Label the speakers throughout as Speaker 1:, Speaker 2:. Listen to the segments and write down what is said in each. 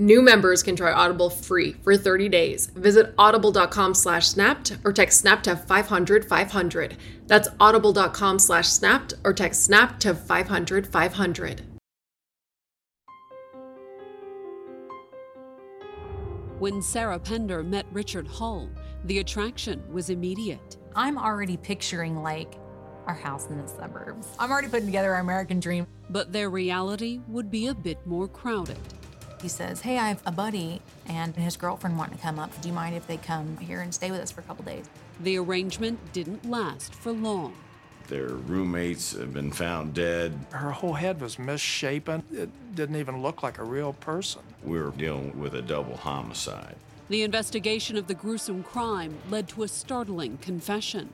Speaker 1: New members can try Audible free for 30 days. Visit audible.com slash snapped or text snap to 500 500. That's audible.com slash snapped or text snap to 500 500.
Speaker 2: When Sarah Pender met Richard Hull, the attraction was immediate.
Speaker 3: I'm already picturing like our house in the suburbs. I'm already putting together our American dream.
Speaker 2: But their reality would be a bit more crowded.
Speaker 3: He says, Hey, I have a buddy and his girlfriend want to come up. Do you mind if they come here and stay with us for a couple days?
Speaker 2: The arrangement didn't last for long.
Speaker 4: Their roommates have been found dead.
Speaker 5: Her whole head was misshapen. It didn't even look like a real person.
Speaker 4: We were dealing with a double homicide.
Speaker 2: The investigation of the gruesome crime led to a startling confession.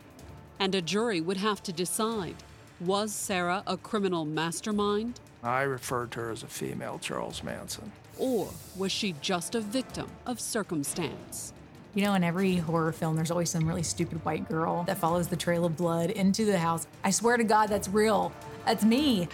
Speaker 2: And a jury would have to decide was Sarah a criminal mastermind?
Speaker 5: I referred to her as a female Charles Manson.
Speaker 2: Or was she just a victim of circumstance?
Speaker 3: You know, in every horror film, there's always some really stupid white girl that follows the trail of blood into the house. I swear to God, that's real. That's me.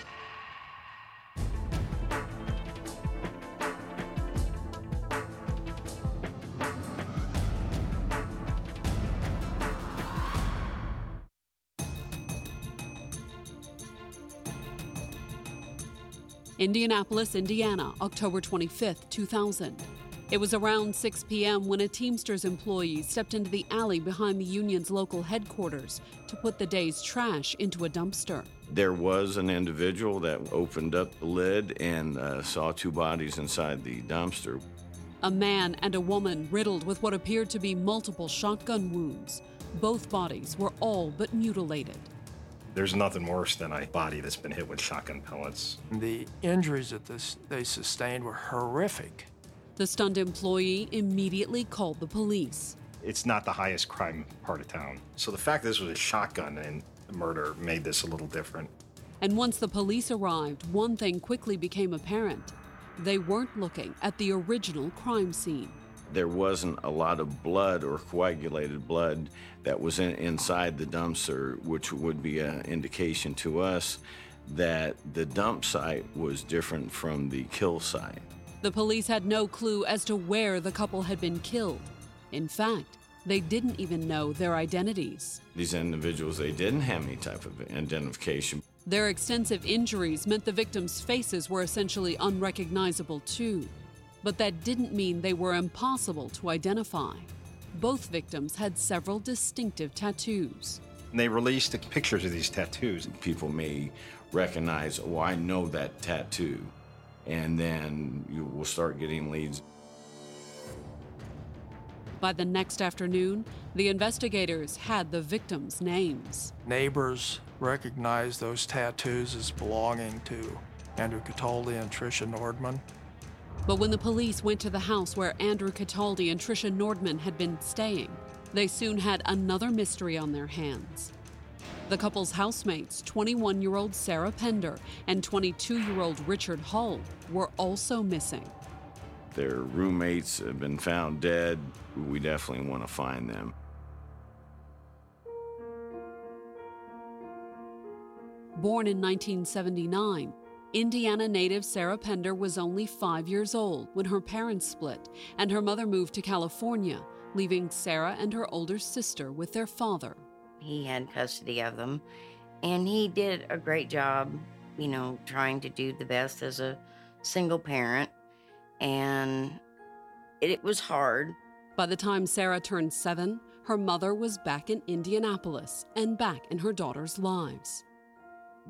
Speaker 2: Indianapolis, Indiana, October 25, 2000. It was around 6 p.m. when a Teamsters employee stepped into the alley behind the union's local headquarters to put the day's trash into a dumpster.
Speaker 4: There was an individual that opened up the lid and uh, saw two bodies inside the dumpster.
Speaker 2: A man and a woman riddled with what appeared to be multiple shotgun wounds. Both bodies were all but mutilated.
Speaker 6: There's nothing worse than a body that's been hit with shotgun pellets.
Speaker 5: The injuries that this, they sustained were horrific.
Speaker 2: The stunned employee immediately called the police.
Speaker 6: It's not the highest crime part of town. So the fact this was a shotgun and murder made this a little different.
Speaker 2: And once the police arrived, one thing quickly became apparent. They weren't looking at the original crime scene.
Speaker 4: There wasn't a lot of blood or coagulated blood that was in, inside the dumpster, which would be an indication to us that the dump site was different from the kill site.
Speaker 2: The police had no clue as to where the couple had been killed. In fact, they didn't even know their identities.
Speaker 4: These individuals, they didn't have any type of identification.
Speaker 2: Their extensive injuries meant the victims' faces were essentially unrecognizable too. But that didn't mean they were impossible to identify. Both victims had several distinctive tattoos.
Speaker 6: They released pictures of these tattoos.
Speaker 4: People may recognize, oh, I know that tattoo. And then you will start getting leads.
Speaker 2: By the next afternoon, the investigators had the victims' names.
Speaker 5: Neighbors recognized those tattoos as belonging to Andrew Cataldi and Tricia Nordman.
Speaker 2: But when the police went to the house where Andrew Cataldi and Tricia Nordman had been staying, they soon had another mystery on their hands. The couple's housemates, 21 year old Sarah Pender and 22 year old Richard Hull, were also missing.
Speaker 4: Their roommates have been found dead. We definitely want to find them.
Speaker 2: Born in 1979, Indiana native Sarah Pender was only five years old when her parents split and her mother moved to California, leaving Sarah and her older sister with their father.
Speaker 7: He had custody of them, and he did a great job, you know, trying to do the best as a single parent. And it, was hard.
Speaker 2: By the time Sarah turned seven, her mother was back in Indianapolis and back in her daughter's lives.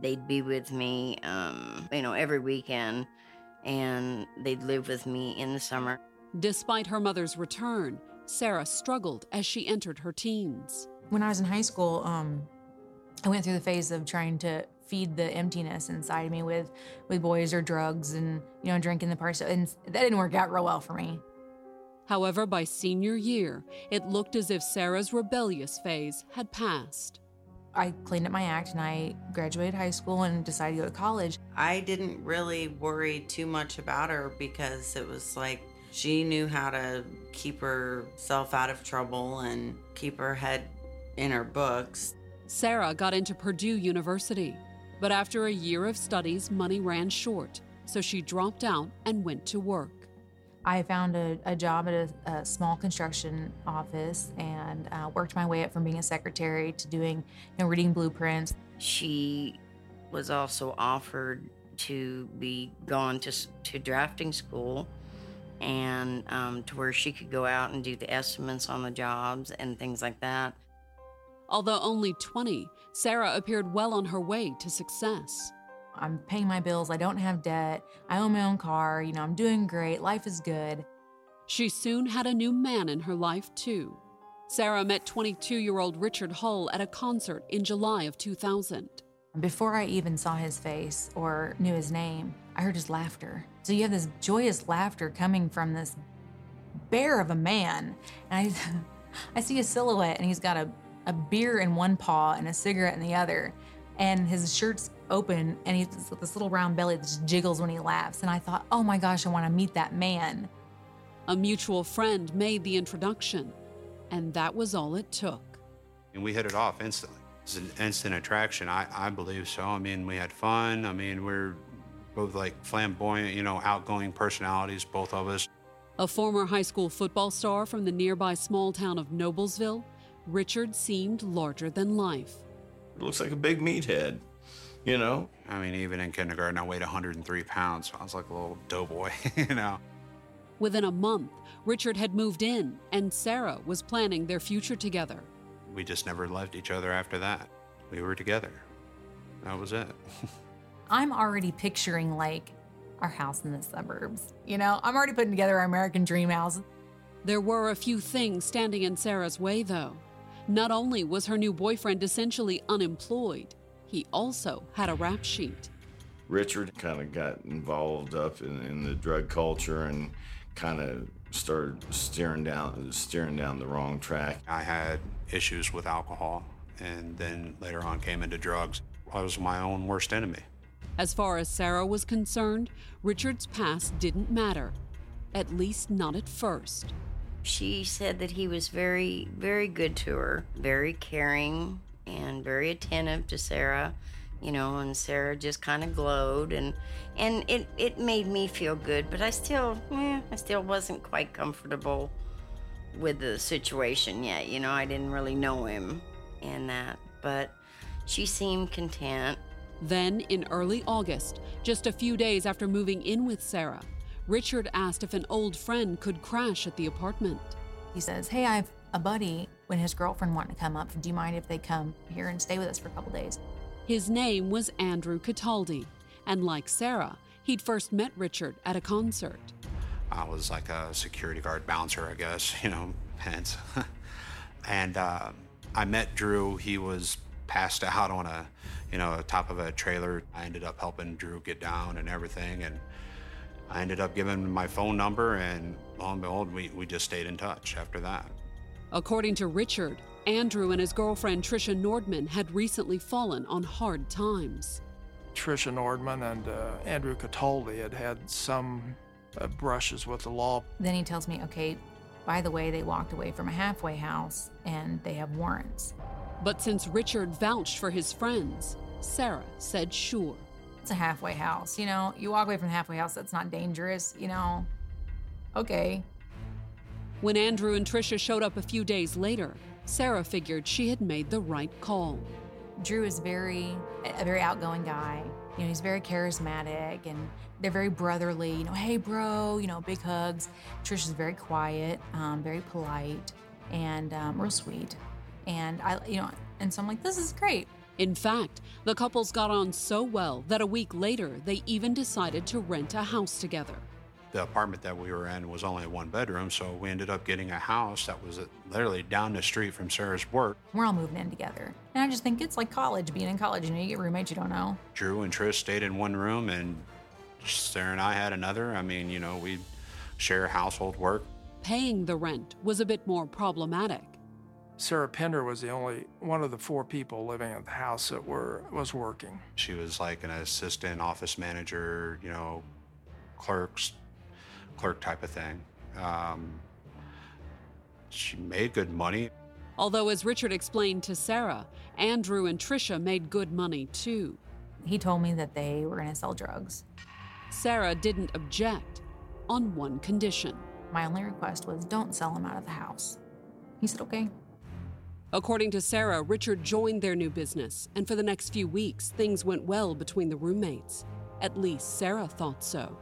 Speaker 7: They'd be with me, um, you know, every weekend, and they'd live with me in the summer.
Speaker 2: Despite her mother's return, Sarah struggled as she entered her teens.
Speaker 3: When I was in high school, um, I went through the phase of trying to feed the emptiness inside me with with boys or drugs and you know drinking the party and that didn't work out real well for me
Speaker 2: however by senior year it looked as if sarah's rebellious phase had passed
Speaker 3: i cleaned up my act and i graduated high school and decided to go to college
Speaker 8: i didn't really worry too much about her because it was like she knew how to keep herself out of trouble and keep her head in her books
Speaker 2: sarah got into purdue university but after a year of studies, money ran short, so she dropped out and went to work.
Speaker 3: I found a, a job at a, a, small construction office and uh, worked my way up from being a secretary to doing, you know, reading blueprints.
Speaker 7: She was also offered to be gone to, to drafting school and um, to where she could go out and do the estimates on the jobs and things like that.
Speaker 2: Although only 20, Sarah appeared well on her way to success.
Speaker 3: I'm paying my bills, I don't have debt, I own my own car, you know, I'm doing great, life is good.
Speaker 2: She soon had a new man in her life, too. Sarah met 22 year old Richard Hull at a concert in July of 2000.
Speaker 3: Before I even saw his face or knew his name, I heard his laughter. So you have this joyous laughter coming from this bear of a man. And I, I see a silhouette, and he's got a a beer in one paw and a cigarette in the other. And his shirt's open and he's with this little round belly that just jiggles when he laughs. And I thought, oh my gosh, I want to meet that man.
Speaker 2: A mutual friend made the introduction, and that was all it took.
Speaker 9: And we hit it off instantly. It's an instant attraction. I, I believe so. I mean, we had fun. I mean, we're both like flamboyant, you know, outgoing personalities, both of us.
Speaker 2: A former high school football star from the nearby small town of Noblesville Richard seemed larger than life.
Speaker 4: It looks like a big meathead, you know?
Speaker 9: I mean, even in kindergarten, I weighed 103 pounds. So I was like a little doughboy, you know?
Speaker 2: Within a month, Richard had moved in, and Sarah was planning their future together.
Speaker 9: We just never left each other after that. We were together. That was it.
Speaker 3: I'm already picturing like our house in the suburbs. You know, I'm already putting together our American dream house.
Speaker 2: There were a few things standing in Sarah's way, though. Not only was her new boyfriend essentially unemployed, he also had a rap sheet.
Speaker 4: Richard kind of got involved up in, in the drug culture and kind of started steering down steering down the wrong track.
Speaker 9: I had issues with alcohol and then later on came into drugs. I was my own worst enemy.
Speaker 2: As far as Sarah was concerned, Richard's past didn't matter, at least not at first.
Speaker 7: She said that he was very, very good to her, very caring and very attentive to Sarah, you know, and Sarah just kind of glowed and and it, it made me feel good, but I still, eh, I still wasn't quite comfortable with the situation yet. You know, I didn't really know him and that, but she seemed content.
Speaker 2: Then, in early August, just a few days after moving in with Sarah, Richard asked if an old friend could crash at the apartment.
Speaker 3: He says, Hey, I have a buddy when his girlfriend wanted to come up. Do you mind if they come here and stay with us for a couple days?
Speaker 2: His name was Andrew Cataldi, and like Sarah, he'd first met Richard at a concert.
Speaker 9: I was like a security guard bouncer, I guess, you know, hence. and uh, I met Drew. He was passed out on a, you know, top of a trailer. I ended up helping Drew get down and everything. And I ended up giving him my phone number, and lo and behold, we, we just stayed in touch after that.
Speaker 2: According to Richard, Andrew and his girlfriend Tricia Nordman had recently fallen on hard times.
Speaker 5: Tricia Nordman and uh, Andrew Cataldi had had some uh, brushes with the law.
Speaker 3: Then he tells me, okay, by the way, they walked away from a halfway house and they have warrants.
Speaker 2: But since Richard vouched for his friends, Sarah said sure.
Speaker 3: It's a halfway house, you know? You walk away from a halfway house, that's not dangerous, you know? Okay.
Speaker 2: When Andrew and Tricia showed up a few days later, Sarah figured she had made the right call.
Speaker 3: Drew is very a very outgoing guy. You know, he's very charismatic and they're very brotherly. You know, hey bro, you know, big hugs. Trisha's very quiet, um, very polite, and um, real sweet. And I, you know, and so I'm like, this is great.
Speaker 2: In fact, the couples got on so well that a week later they even decided to rent a house together.
Speaker 9: The apartment that we were in was only one bedroom, so we ended up getting a house that was literally down the street from Sarah's work.
Speaker 3: We're all moving in together. And I just think it's like college, being in college. You know, you get roommates you don't know.
Speaker 9: Drew and Trish stayed in one room, and Sarah and I had another. I mean, you know, we'd share household work.
Speaker 2: Paying the rent was a bit more problematic.
Speaker 5: Sarah Pender was the only one of the four people living at the house that were was working.
Speaker 9: She was like an assistant office manager, you know, clerks, clerk type of thing. Um, she made good money.
Speaker 2: Although, as Richard explained to Sarah, Andrew and Tricia made good money too.
Speaker 3: He told me that they were going to sell drugs.
Speaker 2: Sarah didn't object on one condition.
Speaker 3: My only request was don't sell them out of the house. He said, okay.
Speaker 2: According to Sarah, Richard joined their new business, and for the next few weeks, things went well between the roommates. At least Sarah thought so.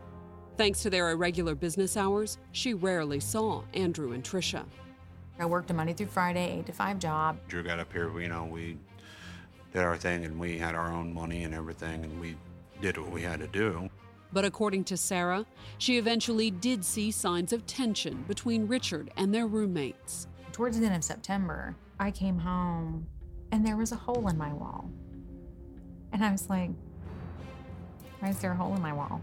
Speaker 2: Thanks to their irregular business hours, she rarely saw Andrew and Tricia.
Speaker 3: I worked a Monday through Friday, 8 to 5 job.
Speaker 9: Drew got up here, you know, we did our thing and we had our own money and everything, and we did what we had to do.
Speaker 2: But according to Sarah, she eventually did see signs of tension between Richard and their roommates.
Speaker 3: Towards the end of September, I came home and there was a hole in my wall. And I was like, why is there a hole in my wall?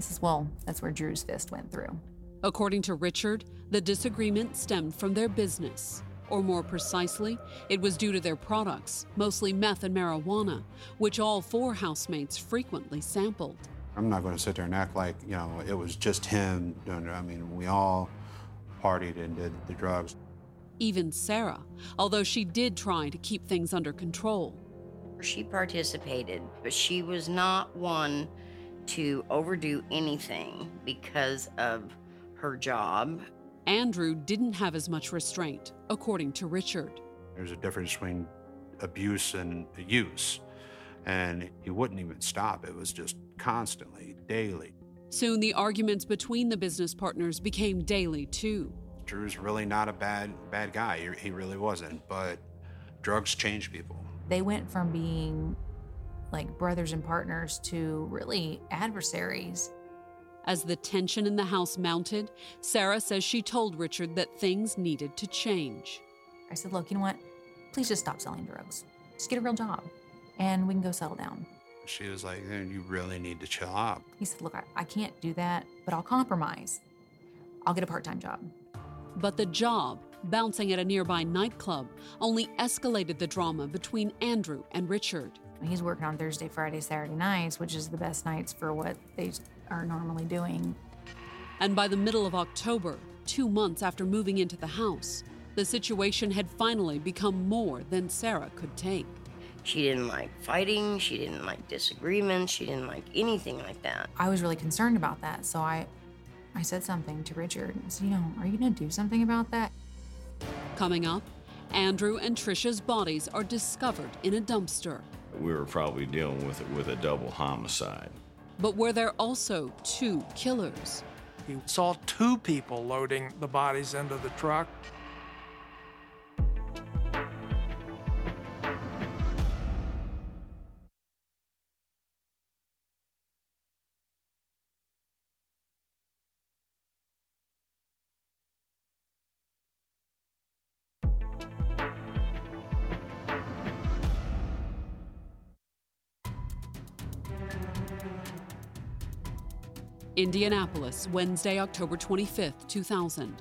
Speaker 3: He says, well, that's where Drew's fist went through.
Speaker 2: According to Richard, the disagreement stemmed from their business. Or more precisely, it was due to their products, mostly meth and marijuana, which all four housemates frequently sampled.
Speaker 9: I'm not going to sit there and act like, you know, it was just him doing it. I mean, we all partied and did the drugs.
Speaker 2: Even Sarah, although she did try to keep things under control.
Speaker 7: She participated, but she was not one to overdo anything because of her job.
Speaker 2: Andrew didn't have as much restraint, according to Richard.
Speaker 9: There's a difference between abuse and use, and he wouldn't even stop. It was just constantly, daily.
Speaker 2: Soon the arguments between the business partners became daily too.
Speaker 9: Drew's really not a bad bad guy. He really wasn't, but drugs change people.
Speaker 3: They went from being like brothers and partners to really adversaries.
Speaker 2: As the tension in the house mounted, Sarah says she told Richard that things needed to change.
Speaker 3: I said, Look, you know what? Please just stop selling drugs. Just get a real job and we can go settle down.
Speaker 9: She was like, You really need to chill out.
Speaker 3: He said, Look, I, I can't do that, but I'll compromise. I'll get a part time job.
Speaker 2: But the job, bouncing at a nearby nightclub, only escalated the drama between Andrew and Richard.
Speaker 3: He's working on Thursday, Friday, Saturday nights, which is the best nights for what they are normally doing.
Speaker 2: And by the middle of October, two months after moving into the house, the situation had finally become more than Sarah could take.
Speaker 7: She didn't like fighting, she didn't like disagreements, she didn't like anything like that.
Speaker 3: I was really concerned about that, so I I said something to Richard. I said, you know, are you going to do something about that?
Speaker 2: Coming up, Andrew and Trisha's bodies are discovered in a dumpster.
Speaker 4: We were probably dealing with with a double homicide.
Speaker 2: But were there also two killers?
Speaker 5: He saw two people loading the bodies into the truck.
Speaker 2: Indianapolis, Wednesday, October 25th, 2000.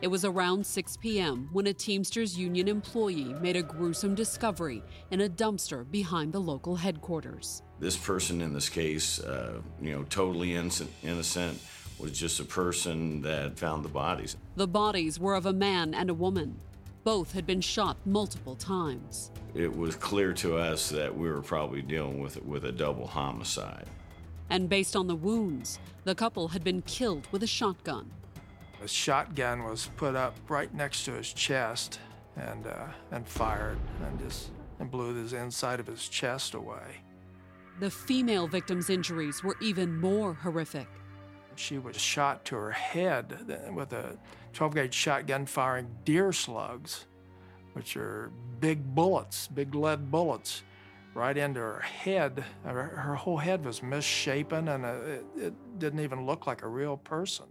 Speaker 2: It was around 6 p.m. when a Teamsters Union employee made a gruesome discovery in a dumpster behind the local headquarters.
Speaker 4: This person in this case, uh, you know, totally innocent, innocent, was just a person that found the bodies.
Speaker 2: The bodies were of a man and a woman. Both had been shot multiple times.
Speaker 4: It was clear to us that we were probably dealing with with a double homicide.
Speaker 2: And based on the wounds, the couple had been killed with a shotgun.
Speaker 5: A shotgun was put up right next to his chest and, uh, and fired and just and blew his inside of his chest away.
Speaker 2: The female victim's injuries were even more horrific.
Speaker 5: She was shot to her head with a 12 gauge shotgun firing deer slugs, which are big bullets, big lead bullets, right into her head. Her, her whole head was misshapen and uh, it, it didn't even look like a real person.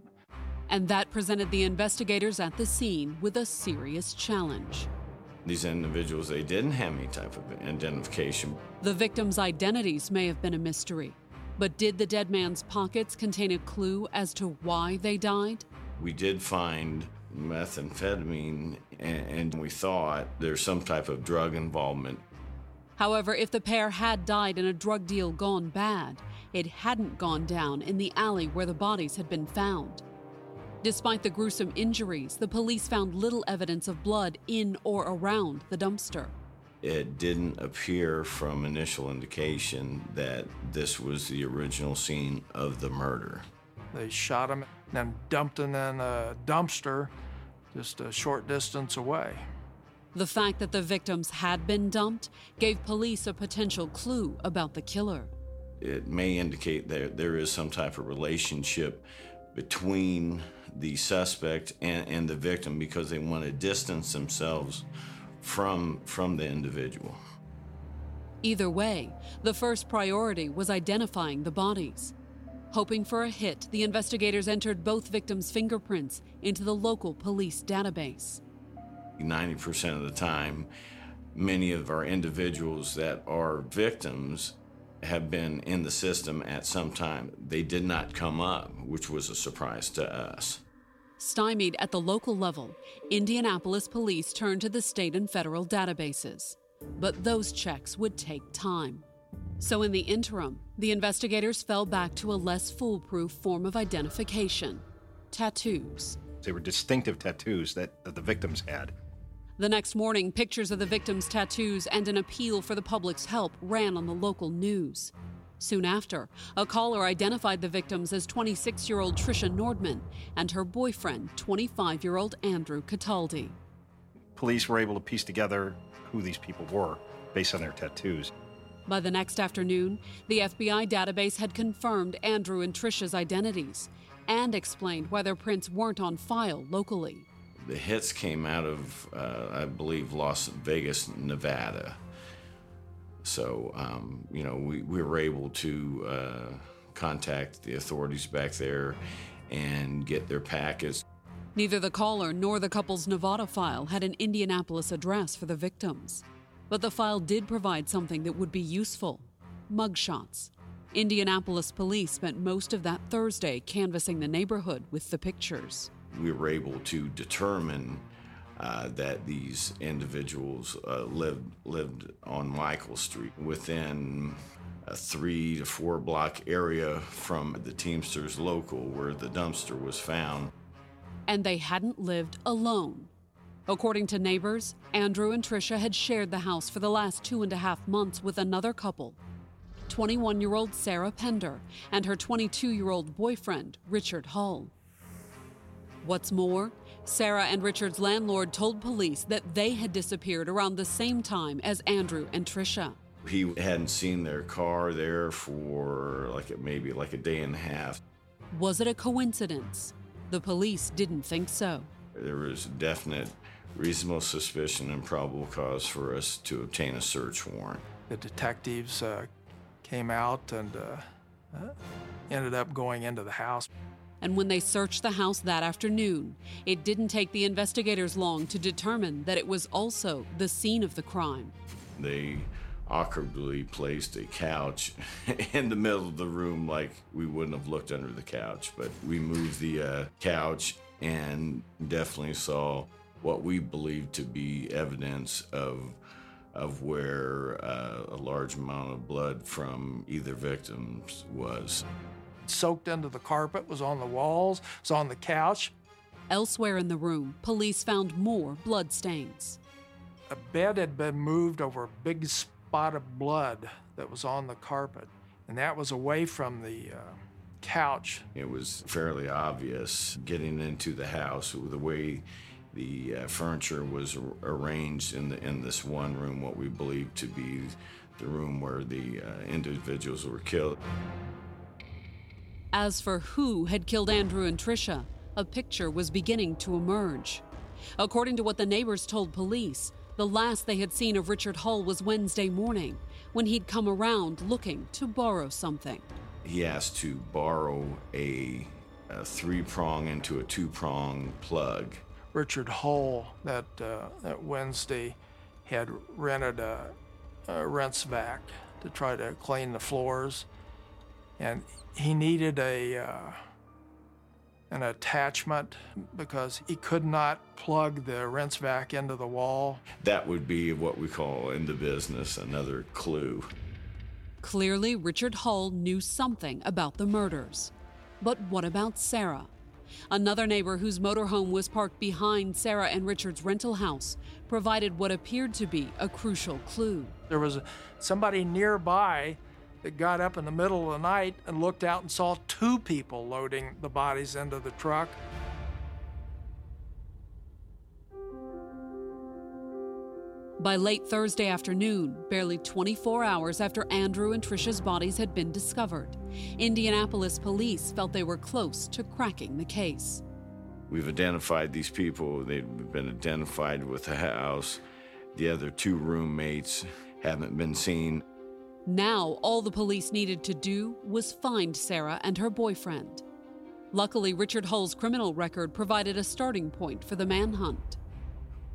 Speaker 2: And that presented the investigators at the scene with a serious challenge.
Speaker 4: These individuals, they didn't have any type of identification.
Speaker 2: The victims' identities may have been a mystery, but did the dead man's pockets contain a clue as to why they died?
Speaker 4: We did find methamphetamine, and we thought there's some type of drug involvement.
Speaker 2: However, if the pair had died in a drug deal gone bad, it hadn't gone down in the alley where the bodies had been found. Despite the gruesome injuries, the police found little evidence of blood in or around the dumpster.
Speaker 4: It didn't appear from initial indication that this was the original scene of the murder.
Speaker 5: They shot him and then dumped him in a dumpster just a short distance away.
Speaker 2: The fact that the victims had been dumped gave police a potential clue about the killer.
Speaker 4: It may indicate that there is some type of relationship between the suspect and, and the victim because they want to distance themselves from, from the individual.
Speaker 2: Either way, the first priority was identifying the bodies. Hoping for a hit, the investigators entered both victims' fingerprints into the local police database.
Speaker 4: 90% of the time, many of our individuals that are victims have been in the system at some time. They did not come up, which was a surprise to us.
Speaker 2: Stymied at the local level, Indianapolis police turned to the state and federal databases. But those checks would take time. So, in the interim, the investigators fell back to a less foolproof form of identification tattoos.
Speaker 6: They were distinctive tattoos that, that the victims had.
Speaker 2: The next morning, pictures of the victims' tattoos and an appeal for the public's help ran on the local news. Soon after, a caller identified the victims as 26 year old Trisha Nordman and her boyfriend, 25 year old Andrew Cataldi.
Speaker 6: Police were able to piece together who these people were based on their tattoos.
Speaker 2: By the next afternoon, the FBI database had confirmed Andrew and Trisha's identities and explained why their prints weren't on file locally.
Speaker 4: The hits came out of, uh, I believe, Las Vegas, Nevada. So, um, you know, we, we were able to uh, contact the authorities back there and get their packets.
Speaker 2: Neither the caller nor the couple's Nevada file had an Indianapolis address for the victims. But the file did provide something that would be useful mugshots. Indianapolis police spent most of that Thursday canvassing the neighborhood with the pictures
Speaker 4: we were able to determine uh, that these individuals uh, lived lived on Michael Street within a three to four block area from the Teamsters local where the dumpster was found.
Speaker 2: And they hadn't lived alone. According to neighbors, Andrew and Trisha had shared the house for the last two and a half months with another couple 21 year old Sarah Pender and her 22 year old boyfriend, Richard Hull. What's more, Sarah and Richard's landlord told police that they had disappeared around the same time as Andrew and Trisha.
Speaker 4: He hadn't seen their car there for like maybe like a day and a half.
Speaker 2: Was it a coincidence? The police didn't think so.
Speaker 4: There was definite reasonable suspicion and probable cause for us to obtain a search warrant.
Speaker 5: The detectives uh, came out and uh, uh ended up going into the house
Speaker 2: and when they searched the house that afternoon, it didn't take the investigators long to determine that it was also the scene of the crime.
Speaker 4: They awkwardly placed a couch in the middle of the room like we wouldn't have looked under the couch, but we moved the uh, couch and definitely saw what we believed to be evidence of of where uh, a large amount of blood from either victims was.
Speaker 5: Soaked into the carpet, was on the walls, was on the couch.
Speaker 2: Elsewhere in the room, police found more blood stains.
Speaker 5: A bed had been moved over a big spot of blood that was on the carpet, and that was away from the uh, couch.
Speaker 4: It was fairly obvious getting into the house the way the uh, furniture was arranged in the in this one room, what we believe to be the room where the uh, individuals were killed.
Speaker 2: As for who had killed Andrew and Tricia, a picture was beginning to emerge. According to what the neighbors told police, the last they had seen of Richard Hull was Wednesday morning, when he'd come around looking to borrow something.
Speaker 4: He asked to borrow a, a three prong into a two prong plug
Speaker 5: Richard Hull that, uh, that Wednesday had rented a, a rinse vac to try to clean the floors, and he needed a uh, an attachment because he could not plug the rinse vac into the wall.
Speaker 4: That would be what we call in the business another clue.
Speaker 2: Clearly, Richard Hull knew something about the murders. But what about Sarah? Another neighbor whose motorhome was parked behind Sarah and Richard's rental house provided what appeared to be a crucial clue.
Speaker 5: There was somebody nearby that got up in the middle of the night and looked out and saw two people loading the bodies into the truck.
Speaker 2: By late Thursday afternoon, barely 24 hours after Andrew and Tricia's bodies had been discovered, Indianapolis police felt they were close to cracking the case.
Speaker 4: We've identified these people. They've been identified with the house. The other two roommates haven't been seen.
Speaker 2: Now, all the police needed to do was find Sarah and her boyfriend. Luckily, Richard Hull's criminal record provided a starting point for the manhunt.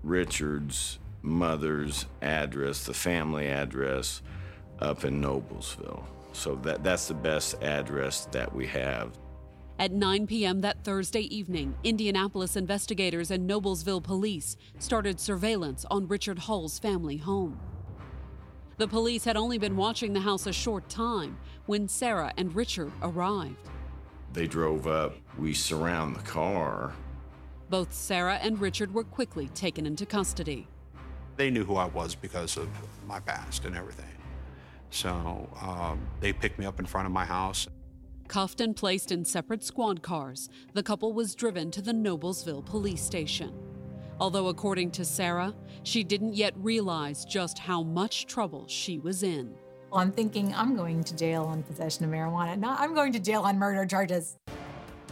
Speaker 4: Richard's mother's address, the family address up in Noblesville. So that, that's the best address that we have.
Speaker 2: At 9 p.m. that Thursday evening, Indianapolis investigators and Noblesville police started surveillance on Richard Hull's family home. The police had only been watching the house a short time when Sarah and Richard arrived.
Speaker 4: They drove up. We surround the car.
Speaker 2: Both Sarah and Richard were quickly taken into custody.
Speaker 9: They knew who I was because of my past and everything. So um, they picked me up in front of my house.
Speaker 2: Cuffed and placed in separate squad cars, the couple was driven to the Noblesville police station. Although, according to Sarah, she didn't yet realize just how much trouble she was in.
Speaker 3: Well, I'm thinking I'm going to jail on possession of marijuana. No, I'm going to jail on murder charges.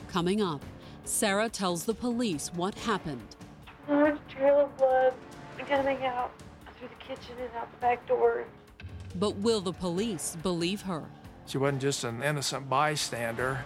Speaker 2: Coming up, Sarah tells the police what happened.
Speaker 10: Large trail of blood coming out through the kitchen and out the back door.
Speaker 2: But will the police believe her?
Speaker 5: She wasn't just an innocent bystander.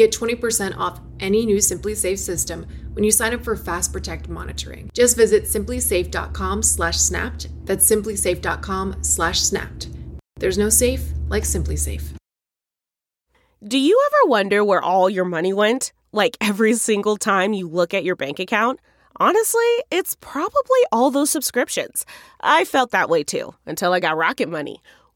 Speaker 1: Get 20% off any new SimpliSafe system when you sign up for Fast Protect monitoring. Just visit simplisafe.com/snapped. That's simplisafe.com/snapped. There's no safe like SimpliSafe.
Speaker 11: Do you ever wonder where all your money went? Like every single time you look at your bank account? Honestly, it's probably all those subscriptions. I felt that way too until I got Rocket Money.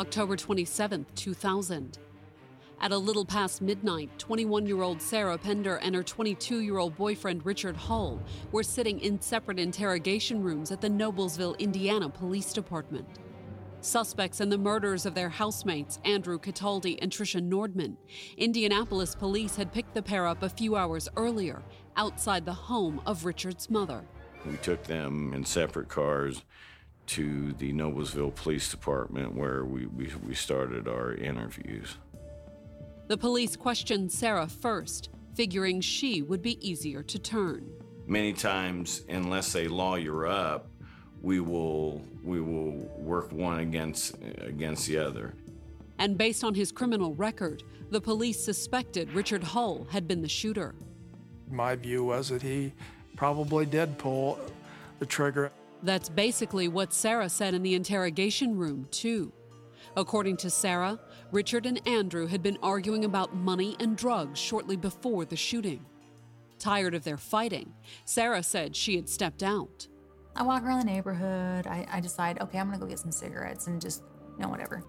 Speaker 2: October 27, 2000. At a little past midnight, 21 year old Sarah Pender and her 22 year old boyfriend Richard Hull were sitting in separate interrogation rooms at the Noblesville, Indiana Police Department. Suspects in the murders of their housemates, Andrew Cataldi and Tricia Nordman, Indianapolis police had picked the pair up a few hours earlier outside the home of Richard's mother.
Speaker 4: We took them in separate cars to the Noblesville Police Department where we, we, we started our interviews.
Speaker 2: The police questioned Sarah first, figuring she would be easier to turn.
Speaker 4: Many times, unless they lawyer up, we will we will work one against against the other.
Speaker 2: And based on his criminal record, the police suspected Richard Hull had been the shooter.
Speaker 5: My view was that he probably did pull the trigger.
Speaker 2: That's basically what Sarah said in the interrogation room, too. According to Sarah, Richard and Andrew had been arguing about money and drugs shortly before the shooting. Tired of their fighting, Sarah said she had stepped out.
Speaker 3: I walk around the neighborhood. I, I decide, okay, I'm gonna go get some cigarettes and just, you know, whatever.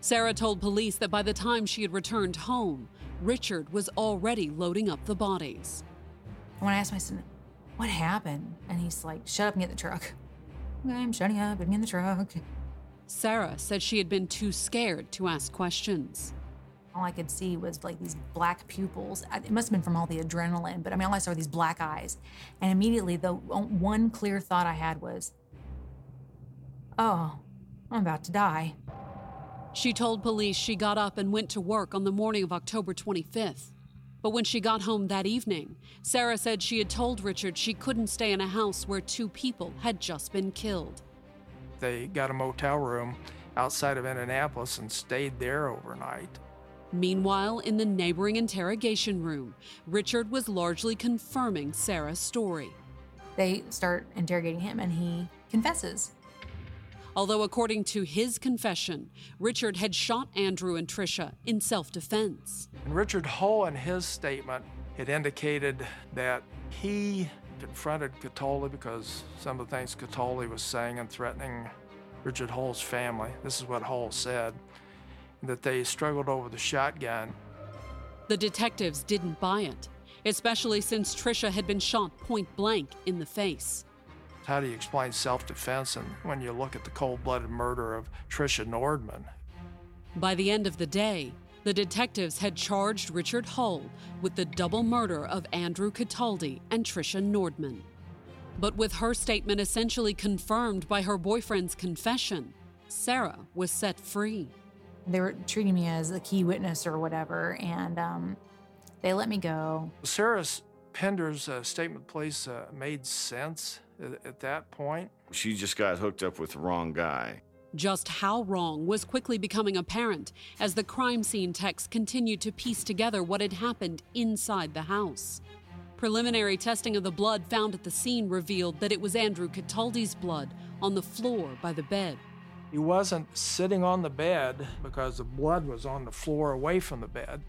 Speaker 2: Sarah told police that by the time she had returned home, Richard was already loading up the bodies.
Speaker 3: When I asked my son, what happened? And he's like, shut up and get in the truck. Okay, I'm shutting up and get in the truck.
Speaker 2: Sarah said she had been too scared to ask questions.
Speaker 3: All I could see was like these black pupils. It must have been from all the adrenaline, but I mean, all I saw were these black eyes. And immediately, the one clear thought I had was, oh, I'm about to die.
Speaker 2: She told police she got up and went to work on the morning of October 25th. But when she got home that evening, Sarah said she had told Richard she couldn't stay in a house where two people had just been killed.
Speaker 5: They got a motel room outside of Indianapolis and stayed there overnight.
Speaker 2: Meanwhile, in the neighboring interrogation room, Richard was largely confirming Sarah's story.
Speaker 3: They start interrogating him and he confesses.
Speaker 2: Although, according to his confession, Richard had shot Andrew and Tricia in self defense.
Speaker 5: And Richard Hull, in his statement, had indicated that he confronted Cataldi because some of the things Cataldi was saying and threatening Richard Hull's family. This is what Hull said that they struggled over the shotgun.
Speaker 2: The detectives didn't buy it, especially since Tricia had been shot point blank in the face.
Speaker 5: How do you explain self defense and when you look at the cold blooded murder of Tricia Nordman?
Speaker 2: By the end of the day, the detectives had charged Richard Hull with the double murder of Andrew Cataldi and Tricia Nordman. But with her statement essentially confirmed by her boyfriend's confession, Sarah was set free.
Speaker 3: They were treating me as a key witness or whatever, and um, they let me go.
Speaker 5: Sarah's Pender's uh, statement, police, uh, made sense at, at that point.
Speaker 4: She just got hooked up with the wrong guy.
Speaker 2: Just how wrong was quickly becoming apparent as the crime scene techs continued to piece together what had happened inside the house. Preliminary testing of the blood found at the scene revealed that it was Andrew Cataldi's blood on the floor by the bed.
Speaker 5: He wasn't sitting on the bed because the blood was on the floor away from the bed.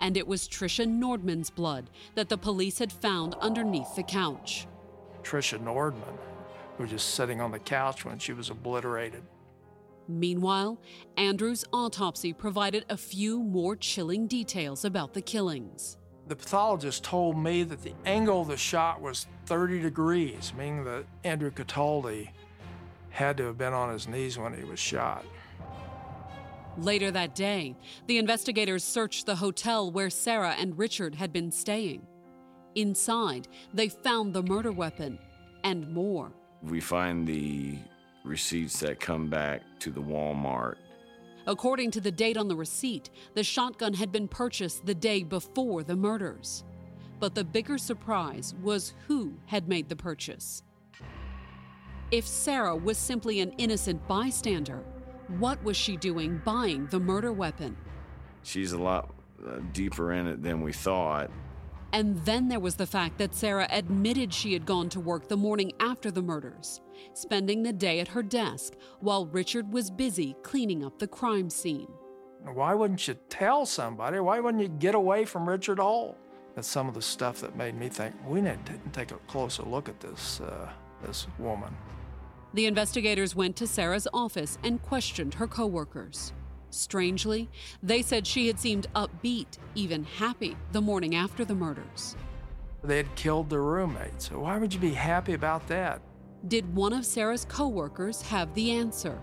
Speaker 2: And it was Tricia Nordman's blood that the police had found underneath the couch.
Speaker 5: Tricia Nordman, who was just sitting on the couch when she was obliterated.
Speaker 2: Meanwhile, Andrew's autopsy provided a few more chilling details about the killings.
Speaker 5: The pathologist told me that the angle of the shot was 30 degrees, meaning that Andrew Cataldi had to have been on his knees when he was shot.
Speaker 2: Later that day, the investigators searched the hotel where Sarah and Richard had been staying. Inside, they found the murder weapon and more.
Speaker 4: We find the receipts that come back to the Walmart.
Speaker 2: According to the date on the receipt, the shotgun had been purchased the day before the murders. But the bigger surprise was who had made the purchase. If Sarah was simply an innocent bystander, what was she doing buying the murder weapon?
Speaker 4: She's a lot uh, deeper in it than we thought.
Speaker 2: And then there was the fact that Sarah admitted she had gone to work the morning after the murders, spending the day at her desk while Richard was busy cleaning up the crime scene.
Speaker 5: Why wouldn't you tell somebody? Why wouldn't you get away from Richard Hull? That's some of the stuff that made me think we need to take a closer look at this uh, this woman.
Speaker 2: The investigators went to Sarah's office and questioned her coworkers. Strangely, they said she had seemed upbeat, even happy, the morning after the murders.
Speaker 5: They had killed their roommate, so why would you be happy about that?
Speaker 2: Did one of Sarah's coworkers have the answer?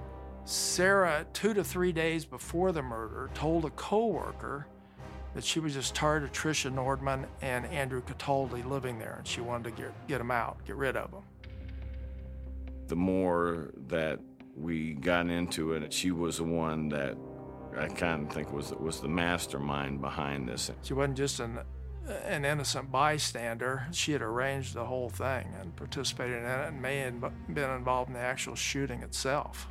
Speaker 5: Sarah, two to three days before the murder, told a coworker that she was just tired of Tricia Nordman and Andrew Cataldi living there, and she wanted to get, get them out, get rid of them.
Speaker 4: The more that we got into it, she was the one that I kind of think was was the mastermind behind this.
Speaker 5: She wasn't just an an innocent bystander. She had arranged the whole thing and participated in it and may have been involved in the actual shooting itself.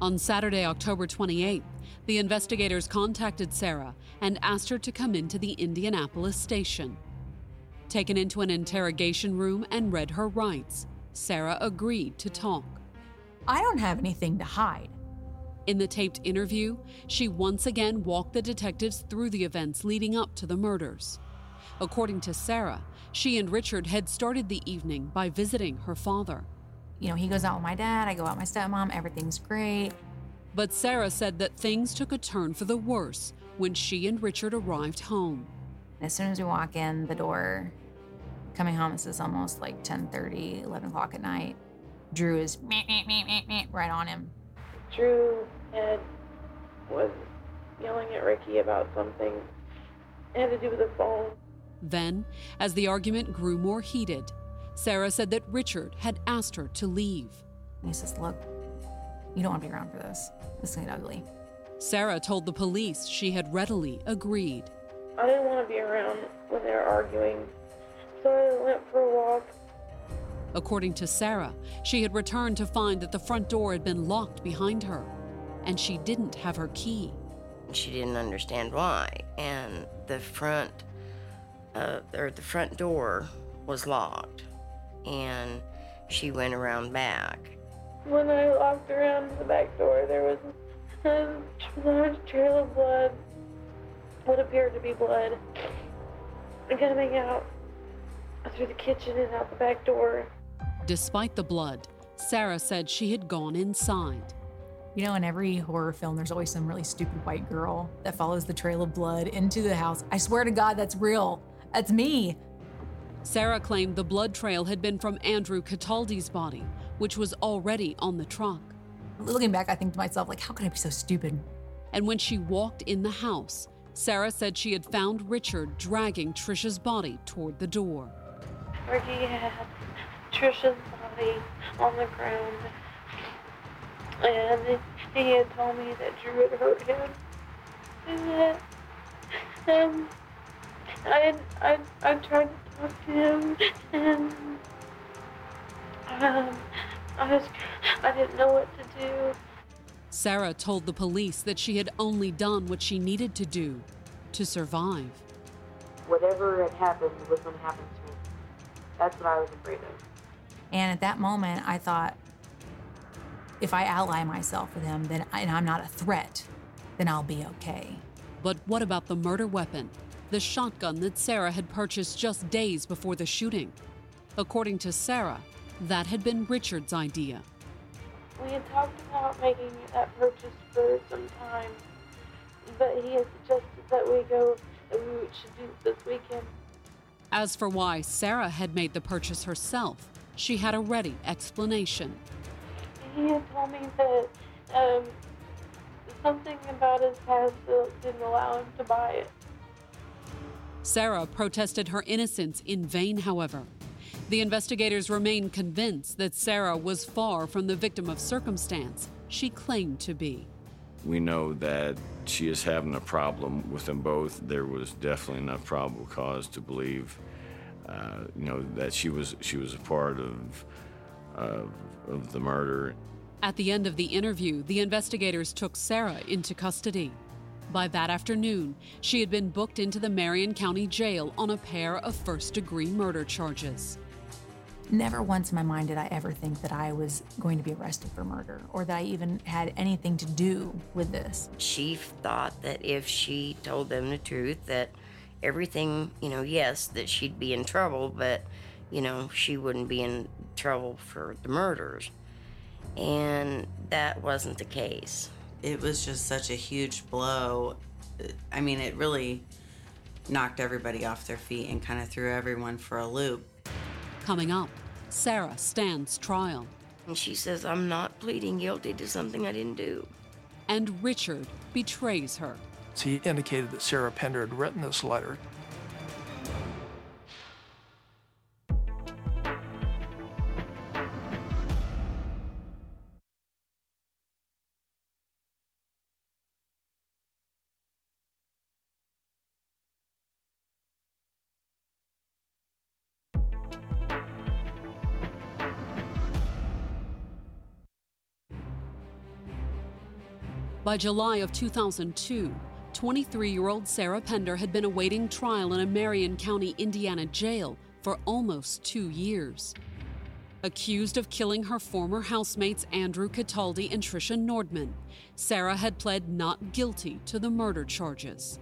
Speaker 2: On Saturday, October 28th, the investigators contacted Sarah and asked her to come into the Indianapolis station. Taken into an interrogation room and read her rights, Sarah agreed to talk.
Speaker 3: I don't have anything to hide.
Speaker 2: In the taped interview, she once again walked the detectives through the events leading up to the murders. According to Sarah, she and Richard had started the evening by visiting her father.
Speaker 3: You know, he goes out with my dad, I go out with my stepmom, everything's great.
Speaker 2: But Sarah said that things took a turn for the worse when she and Richard arrived home.
Speaker 3: As soon as we walk in the door, coming home, this is almost like 10 30, 11 o'clock at night. Drew is right on him.
Speaker 10: Drew had was yelling at Ricky about something. It had to do with the phone.
Speaker 2: Then, as the argument grew more heated, Sarah said that Richard had asked her to leave.
Speaker 3: He says, Look, you don't want to be around for this. This is going to get ugly.
Speaker 2: Sarah told the police she had readily agreed.
Speaker 10: I didn't want to be around when they were arguing, so I went for a walk.
Speaker 2: According to Sarah, she had returned to find that the front door had been locked behind her, and she didn't have her key.
Speaker 7: She didn't understand why, and the front, uh, or the front door was locked, and she went around back.
Speaker 10: When I walked around the back door, there was a large trail of blood, what appeared to be blood, coming out through the kitchen and out the back door.
Speaker 2: Despite the blood, Sarah said she had gone inside.
Speaker 3: You know, in every horror film, there's always some really stupid white girl that follows the trail of blood into the house. I swear to God, that's real. That's me.
Speaker 2: Sarah claimed the blood trail had been from Andrew Cataldi's body, which was already on the truck.
Speaker 3: Looking back, I think to myself, like, how could I be so stupid?
Speaker 2: And when she walked in the house, Sarah said she had found Richard dragging Tricia's body toward the door.
Speaker 10: Ricky had Tricia's body on the ground, and he had told me that Drew had hurt him, and that um, I I I tried to talk to him, and um, I was I didn't know what to do.
Speaker 2: Sarah told the police that she had only done what she needed to do to survive.
Speaker 12: Whatever had happened was going to happen to me. That's what I was afraid of.
Speaker 3: And at that moment, I thought, if I ally myself with him, then and I'm not a threat, then I'll be okay.
Speaker 2: But what about the murder weapon, the shotgun that Sarah had purchased just days before the shooting? According to Sarah, that had been Richard's idea.
Speaker 10: We had talked about making that purchase for some time, but he had suggested that we go, that we should do it this weekend.
Speaker 2: As for why Sarah had made the purchase herself, she had a ready explanation.
Speaker 10: He had told me that um, something about his past didn't allow him to buy it.
Speaker 2: Sarah protested her innocence in vain, however. The investigators remain convinced that Sarah was far from the victim of circumstance she claimed to be.
Speaker 4: We know that she is having a problem with them both. There was definitely enough probable cause to believe, uh, you know, that she was she was a part of of, of the murder.
Speaker 2: At the end of the interview, the investigators took Sarah into custody. By that afternoon, she had been booked into the Marion County Jail on a pair of first degree murder charges.
Speaker 3: Never once in my mind did I ever think that I was going to be arrested for murder or that I even had anything to do with this.
Speaker 7: She thought that if she told them the truth, that everything, you know, yes, that she'd be in trouble, but, you know, she wouldn't be in trouble for the murders. And that wasn't the case.
Speaker 8: It was just such a huge blow. I mean, it really knocked everybody off their feet and kind of threw everyone for a loop.
Speaker 2: Coming up, Sarah stands trial.
Speaker 7: And she says, I'm not pleading guilty to something I didn't do.
Speaker 2: And Richard betrays her.
Speaker 5: He indicated that Sarah Pender had written this letter.
Speaker 2: By July of 2002, 23 year old Sarah Pender had been awaiting trial in a Marion County, Indiana jail for almost two years. Accused of killing her former housemates Andrew Cataldi and Tricia Nordman, Sarah had pled not guilty to the murder charges.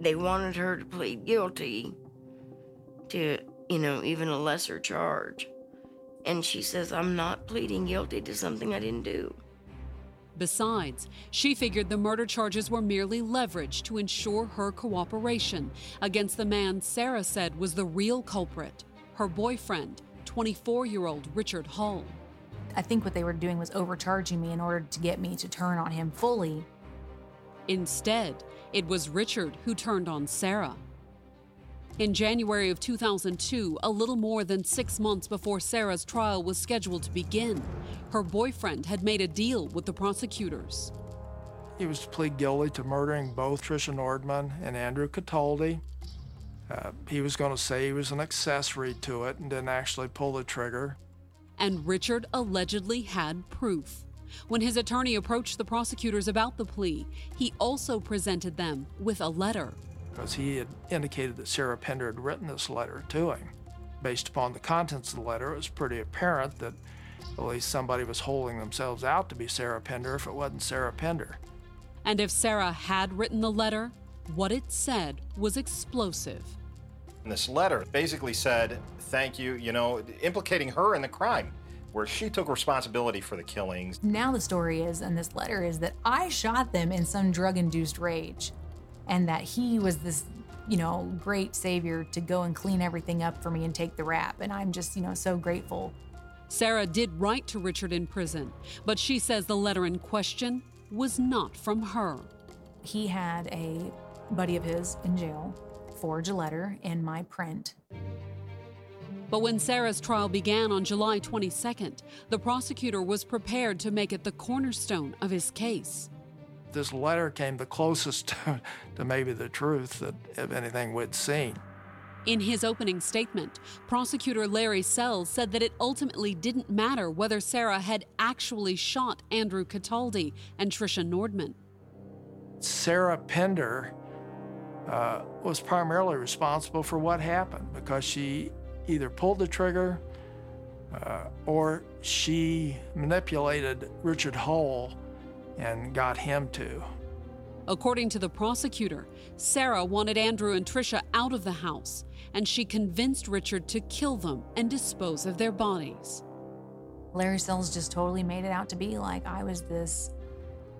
Speaker 7: They wanted her to plead guilty to, you know, even a lesser charge. And she says, I'm not pleading guilty to something I didn't do.
Speaker 2: Besides, she figured the murder charges were merely leverage to ensure her cooperation against the man Sarah said was the real culprit, her boyfriend, 24 year old Richard Hull.
Speaker 3: I think what they were doing was overcharging me in order to get me to turn on him fully.
Speaker 2: Instead, it was Richard who turned on Sarah. In January of 2002, a little more than six months before Sarah's trial was scheduled to begin, her boyfriend had made a deal with the prosecutors.
Speaker 5: He was to plead guilty to murdering both Tricia Nordman and Andrew Cataldi. Uh, he was going to say he was an accessory to it and didn't actually pull the trigger.
Speaker 2: And Richard allegedly had proof. When his attorney approached the prosecutors about the plea, he also presented them with a letter
Speaker 5: because he had indicated that Sarah Pender had written this letter to him. Based upon the contents of the letter, it was pretty apparent that at least somebody was holding themselves out to be Sarah Pender if it wasn't Sarah Pender.
Speaker 2: And if Sarah had written the letter, what it said was explosive.
Speaker 6: And this letter basically said, thank you, you know, implicating her in the crime where she took responsibility for the killings.
Speaker 3: Now the story is, and this letter is that I shot them in some drug induced rage and that he was this you know great savior to go and clean everything up for me and take the rap. And i'm just you know so grateful.
Speaker 2: Sarah did write to richard in prison but she says the letter in question was not from her.
Speaker 3: He had a buddy of his in jail forge a letter in my print.
Speaker 2: But when Sarah's trial began on July 22nd, the prosecutor was prepared to make it the cornerstone of his case
Speaker 5: this letter came the closest to, to maybe the truth that of anything we'd seen.
Speaker 2: In his opening statement, prosecutor Larry Sells said that it ultimately didn't matter whether Sarah had actually shot Andrew Cataldi and Tricia Nordman.
Speaker 5: Sarah Pender uh, was primarily responsible for what happened because she either pulled the trigger uh, or she manipulated Richard Hull and got him to.
Speaker 2: According to the prosecutor, Sarah wanted Andrew and Tricia out of the house, and she convinced Richard to kill them and dispose of their bodies.
Speaker 3: Larry Sells just totally made it out to be like I was this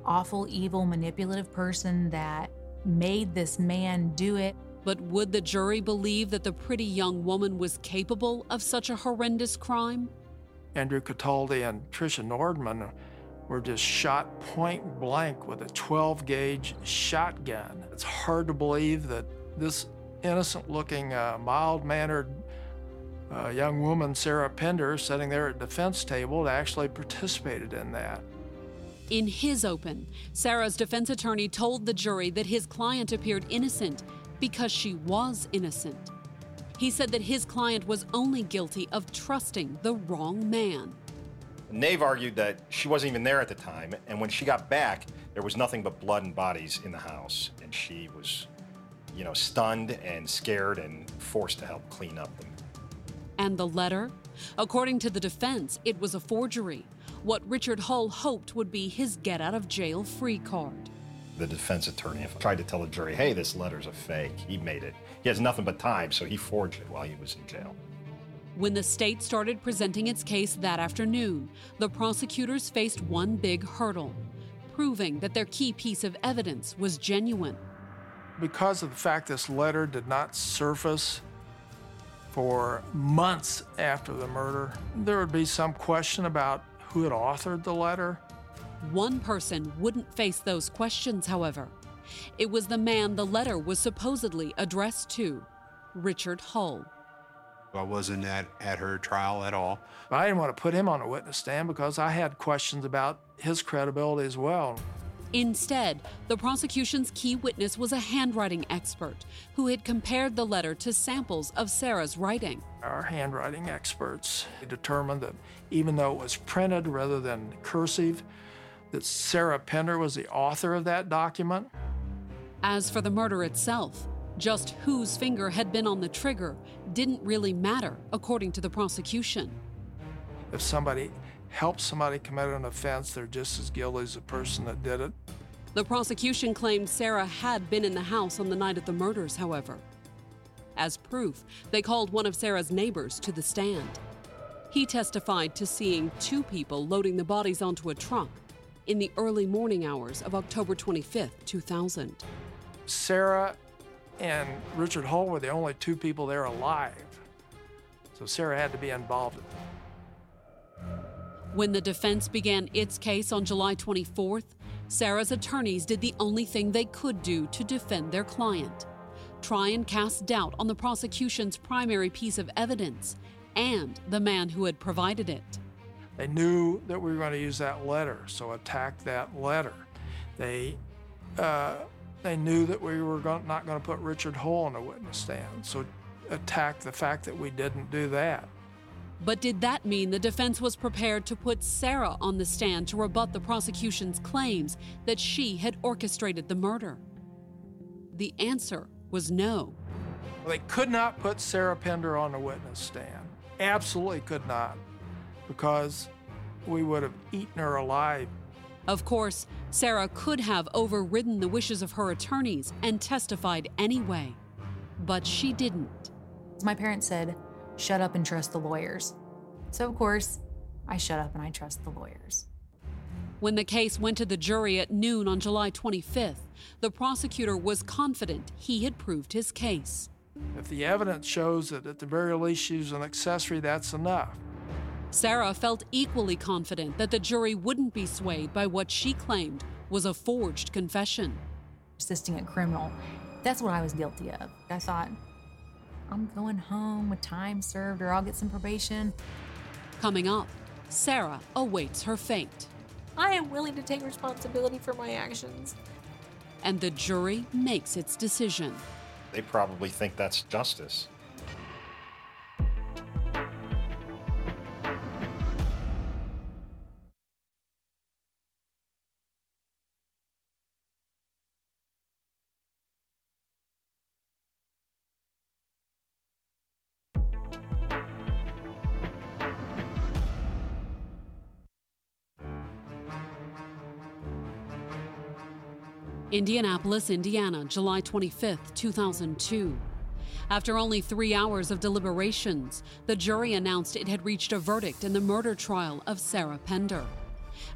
Speaker 3: awful, evil, manipulative person that made this man do it.
Speaker 2: But would the jury believe that the pretty young woman was capable of such a horrendous crime?
Speaker 5: Andrew Cataldi and Tricia Nordman were just shot point blank with a 12 gauge shotgun. It's hard to believe that this innocent looking, uh, mild mannered uh, young woman, Sarah Pender, sitting there at defense table, actually participated in that.
Speaker 2: In his open, Sarah's defense attorney told the jury that his client appeared innocent because she was innocent. He said that his client was only guilty of trusting the wrong man.
Speaker 6: Nave argued that she wasn't even there at the time, and when she got back, there was nothing but blood and bodies in the house, and she was, you know, stunned and scared and forced to help clean up. Them.
Speaker 2: And the letter? According to the defense, it was a forgery. What Richard Hull hoped would be his get out of jail free card.
Speaker 6: The defense attorney tried to tell the jury, hey, this letter's a fake. He made it. He has nothing but time, so he forged it while he was in jail.
Speaker 2: When the state started presenting its case that afternoon, the prosecutors faced one big hurdle proving that their key piece of evidence was genuine.
Speaker 5: Because of the fact this letter did not surface for months after the murder, there would be some question about who had authored the letter.
Speaker 2: One person wouldn't face those questions, however. It was the man the letter was supposedly addressed to, Richard Hull.
Speaker 9: I wasn't at, at her trial at all.
Speaker 5: I didn't want to put him on a witness stand because I had questions about his credibility as well.
Speaker 2: Instead, the prosecution's key witness was a handwriting expert who had compared the letter to samples of Sarah's writing.
Speaker 5: Our handwriting experts determined that even though it was printed rather than cursive, that Sarah Pender was the author of that document.
Speaker 2: As for the murder itself, just whose finger had been on the trigger didn't really matter, according to the prosecution.
Speaker 5: If somebody helps somebody commit an offense, they're just as guilty as the person that did it.
Speaker 2: The prosecution claimed Sarah had been in the house on the night of the murders, however. As proof, they called one of Sarah's neighbors to the stand. He testified to seeing two people loading the bodies onto a truck in the early morning hours of October 25, 2000.
Speaker 5: Sarah and Richard Hull were the only two people there alive. So Sarah had to be involved.
Speaker 2: When the defense began its case on July 24th, Sarah's attorneys did the only thing they could do to defend their client try and cast doubt on the prosecution's primary piece of evidence and the man who had provided it.
Speaker 5: They knew that we were going to use that letter, so attacked that letter. They uh, they knew that we were going, not going to put Richard Hull on the witness stand, so attacked the fact that we didn't do that.
Speaker 2: But did that mean the defense was prepared to put Sarah on the stand to rebut the prosecution's claims that she had orchestrated the murder? The answer was no.
Speaker 5: They could not put Sarah Pender on the witness stand. Absolutely could not, because we would have eaten her alive
Speaker 2: of course, Sarah could have overridden the wishes of her attorneys and testified anyway, but she didn't.
Speaker 3: My parents said, shut up and trust the lawyers. So, of course, I shut up and I trust the lawyers.
Speaker 2: When the case went to the jury at noon on July 25th, the prosecutor was confident he had proved his case.
Speaker 5: If the evidence shows that at the very least she was an accessory, that's enough.
Speaker 2: Sarah felt equally confident that the jury wouldn't be swayed by what she claimed was a forged confession.
Speaker 3: Assisting a criminal, that's what I was guilty of. I thought, I'm going home with time served or I'll get some probation.
Speaker 2: Coming up, Sarah awaits her fate.
Speaker 13: I am willing to take responsibility for my actions.
Speaker 2: And the jury makes its decision.
Speaker 6: They probably think that's justice.
Speaker 2: Indianapolis, Indiana, July 25, 2002. After only three hours of deliberations, the jury announced it had reached a verdict in the murder trial of Sarah Pender.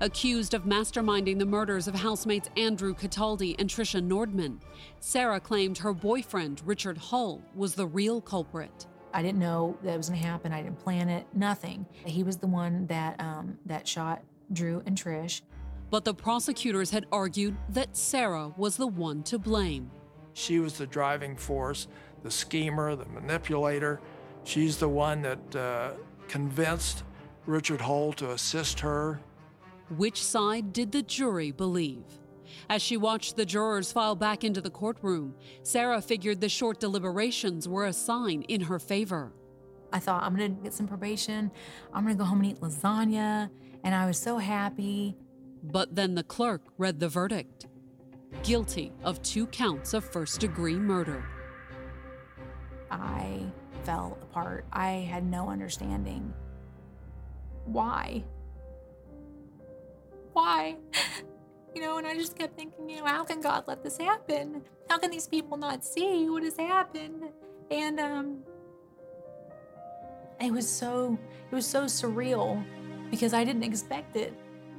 Speaker 2: Accused of masterminding the murders of housemates Andrew Cataldi and Tricia Nordman, Sarah claimed her boyfriend, Richard Hull, was the real culprit.
Speaker 3: I didn't know that was going to happen. I didn't plan it. Nothing. He was the one that um, that shot Drew and Trish.
Speaker 2: But the prosecutors had argued that Sarah was the one to blame.
Speaker 5: She was the driving force, the schemer, the manipulator. She's the one that uh, convinced Richard Hull to assist her.
Speaker 2: Which side did the jury believe? As she watched the jurors file back into the courtroom, Sarah figured the short deliberations were a sign in her favor.
Speaker 3: I thought, I'm gonna get some probation. I'm gonna go home and eat lasagna. And I was so happy.
Speaker 2: But then the clerk read the verdict guilty of two counts of first degree murder.
Speaker 3: I fell apart. I had no understanding. Why? Why? You know, and I just kept thinking, you know, how can God let this happen? How can these people not see what has happened? And um it was so it was so surreal because I didn't expect it.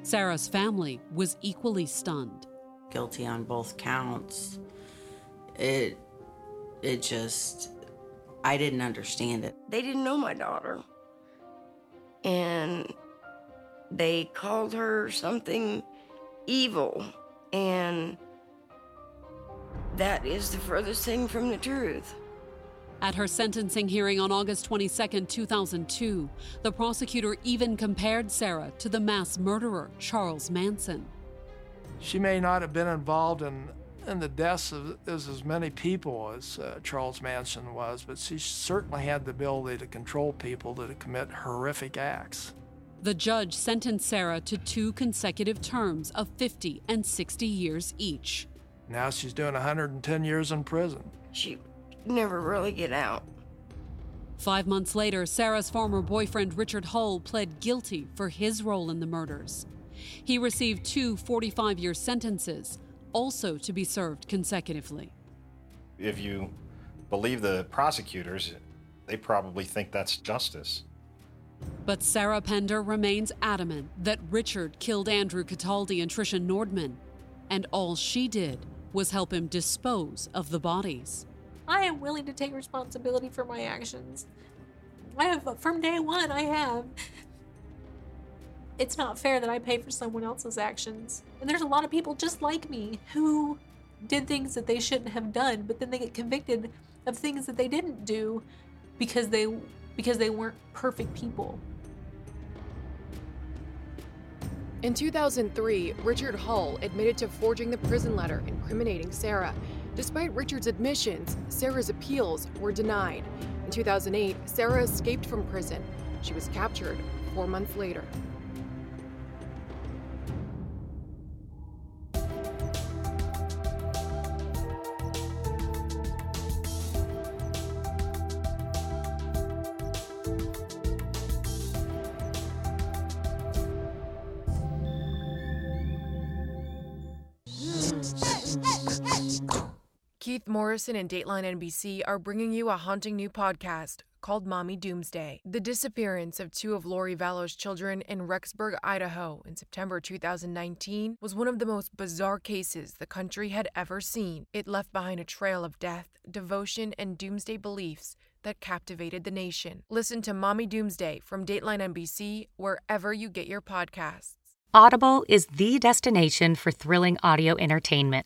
Speaker 2: Sarah's family was equally stunned.
Speaker 8: Guilty on both counts. It it just I didn't understand it.
Speaker 7: They didn't know my daughter. And they called her something evil. And that is the furthest thing from the truth.
Speaker 2: At her sentencing hearing on August 22, 2002, the prosecutor even compared Sarah to the mass murderer Charles Manson.
Speaker 5: She may not have been involved in, in the deaths of as, as many people as uh, Charles Manson was, but she certainly had the ability to control people to commit horrific acts.
Speaker 2: The judge sentenced Sarah to two consecutive terms of 50 and 60 years each.
Speaker 5: Now she's doing 110 years in prison.
Speaker 7: She never really get out.
Speaker 2: Five months later, Sarah's former boyfriend Richard Hull pled guilty for his role in the murders. He received two 45 year sentences, also to be served consecutively.
Speaker 6: If you believe the prosecutors, they probably think that's justice.
Speaker 2: But Sarah Pender remains adamant that Richard killed Andrew Cataldi and Tricia Nordman, and all she did was help him dispose of the bodies.
Speaker 13: I am willing to take responsibility for my actions. I have, uh, from day one, I have. It's not fair that I pay for someone else's actions. And there's a lot of people just like me who did things that they shouldn't have done, but then they get convicted of things that they didn't do because they because they weren't perfect people.
Speaker 1: In 2003, Richard Hull admitted to forging the prison letter incriminating Sarah. Despite Richard's admissions, Sarah's appeals were denied. In 2008, Sarah escaped from prison. She was captured four months later. Keith Morrison and Dateline NBC are bringing you a haunting new podcast called Mommy Doomsday. The disappearance of two of Lori Vallow's children in Rexburg, Idaho in September 2019 was one of the most bizarre cases the country had ever seen. It left behind a trail of death, devotion, and doomsday beliefs that captivated the nation. Listen to Mommy Doomsday from Dateline NBC wherever you get your podcasts.
Speaker 14: Audible is the destination for thrilling audio entertainment.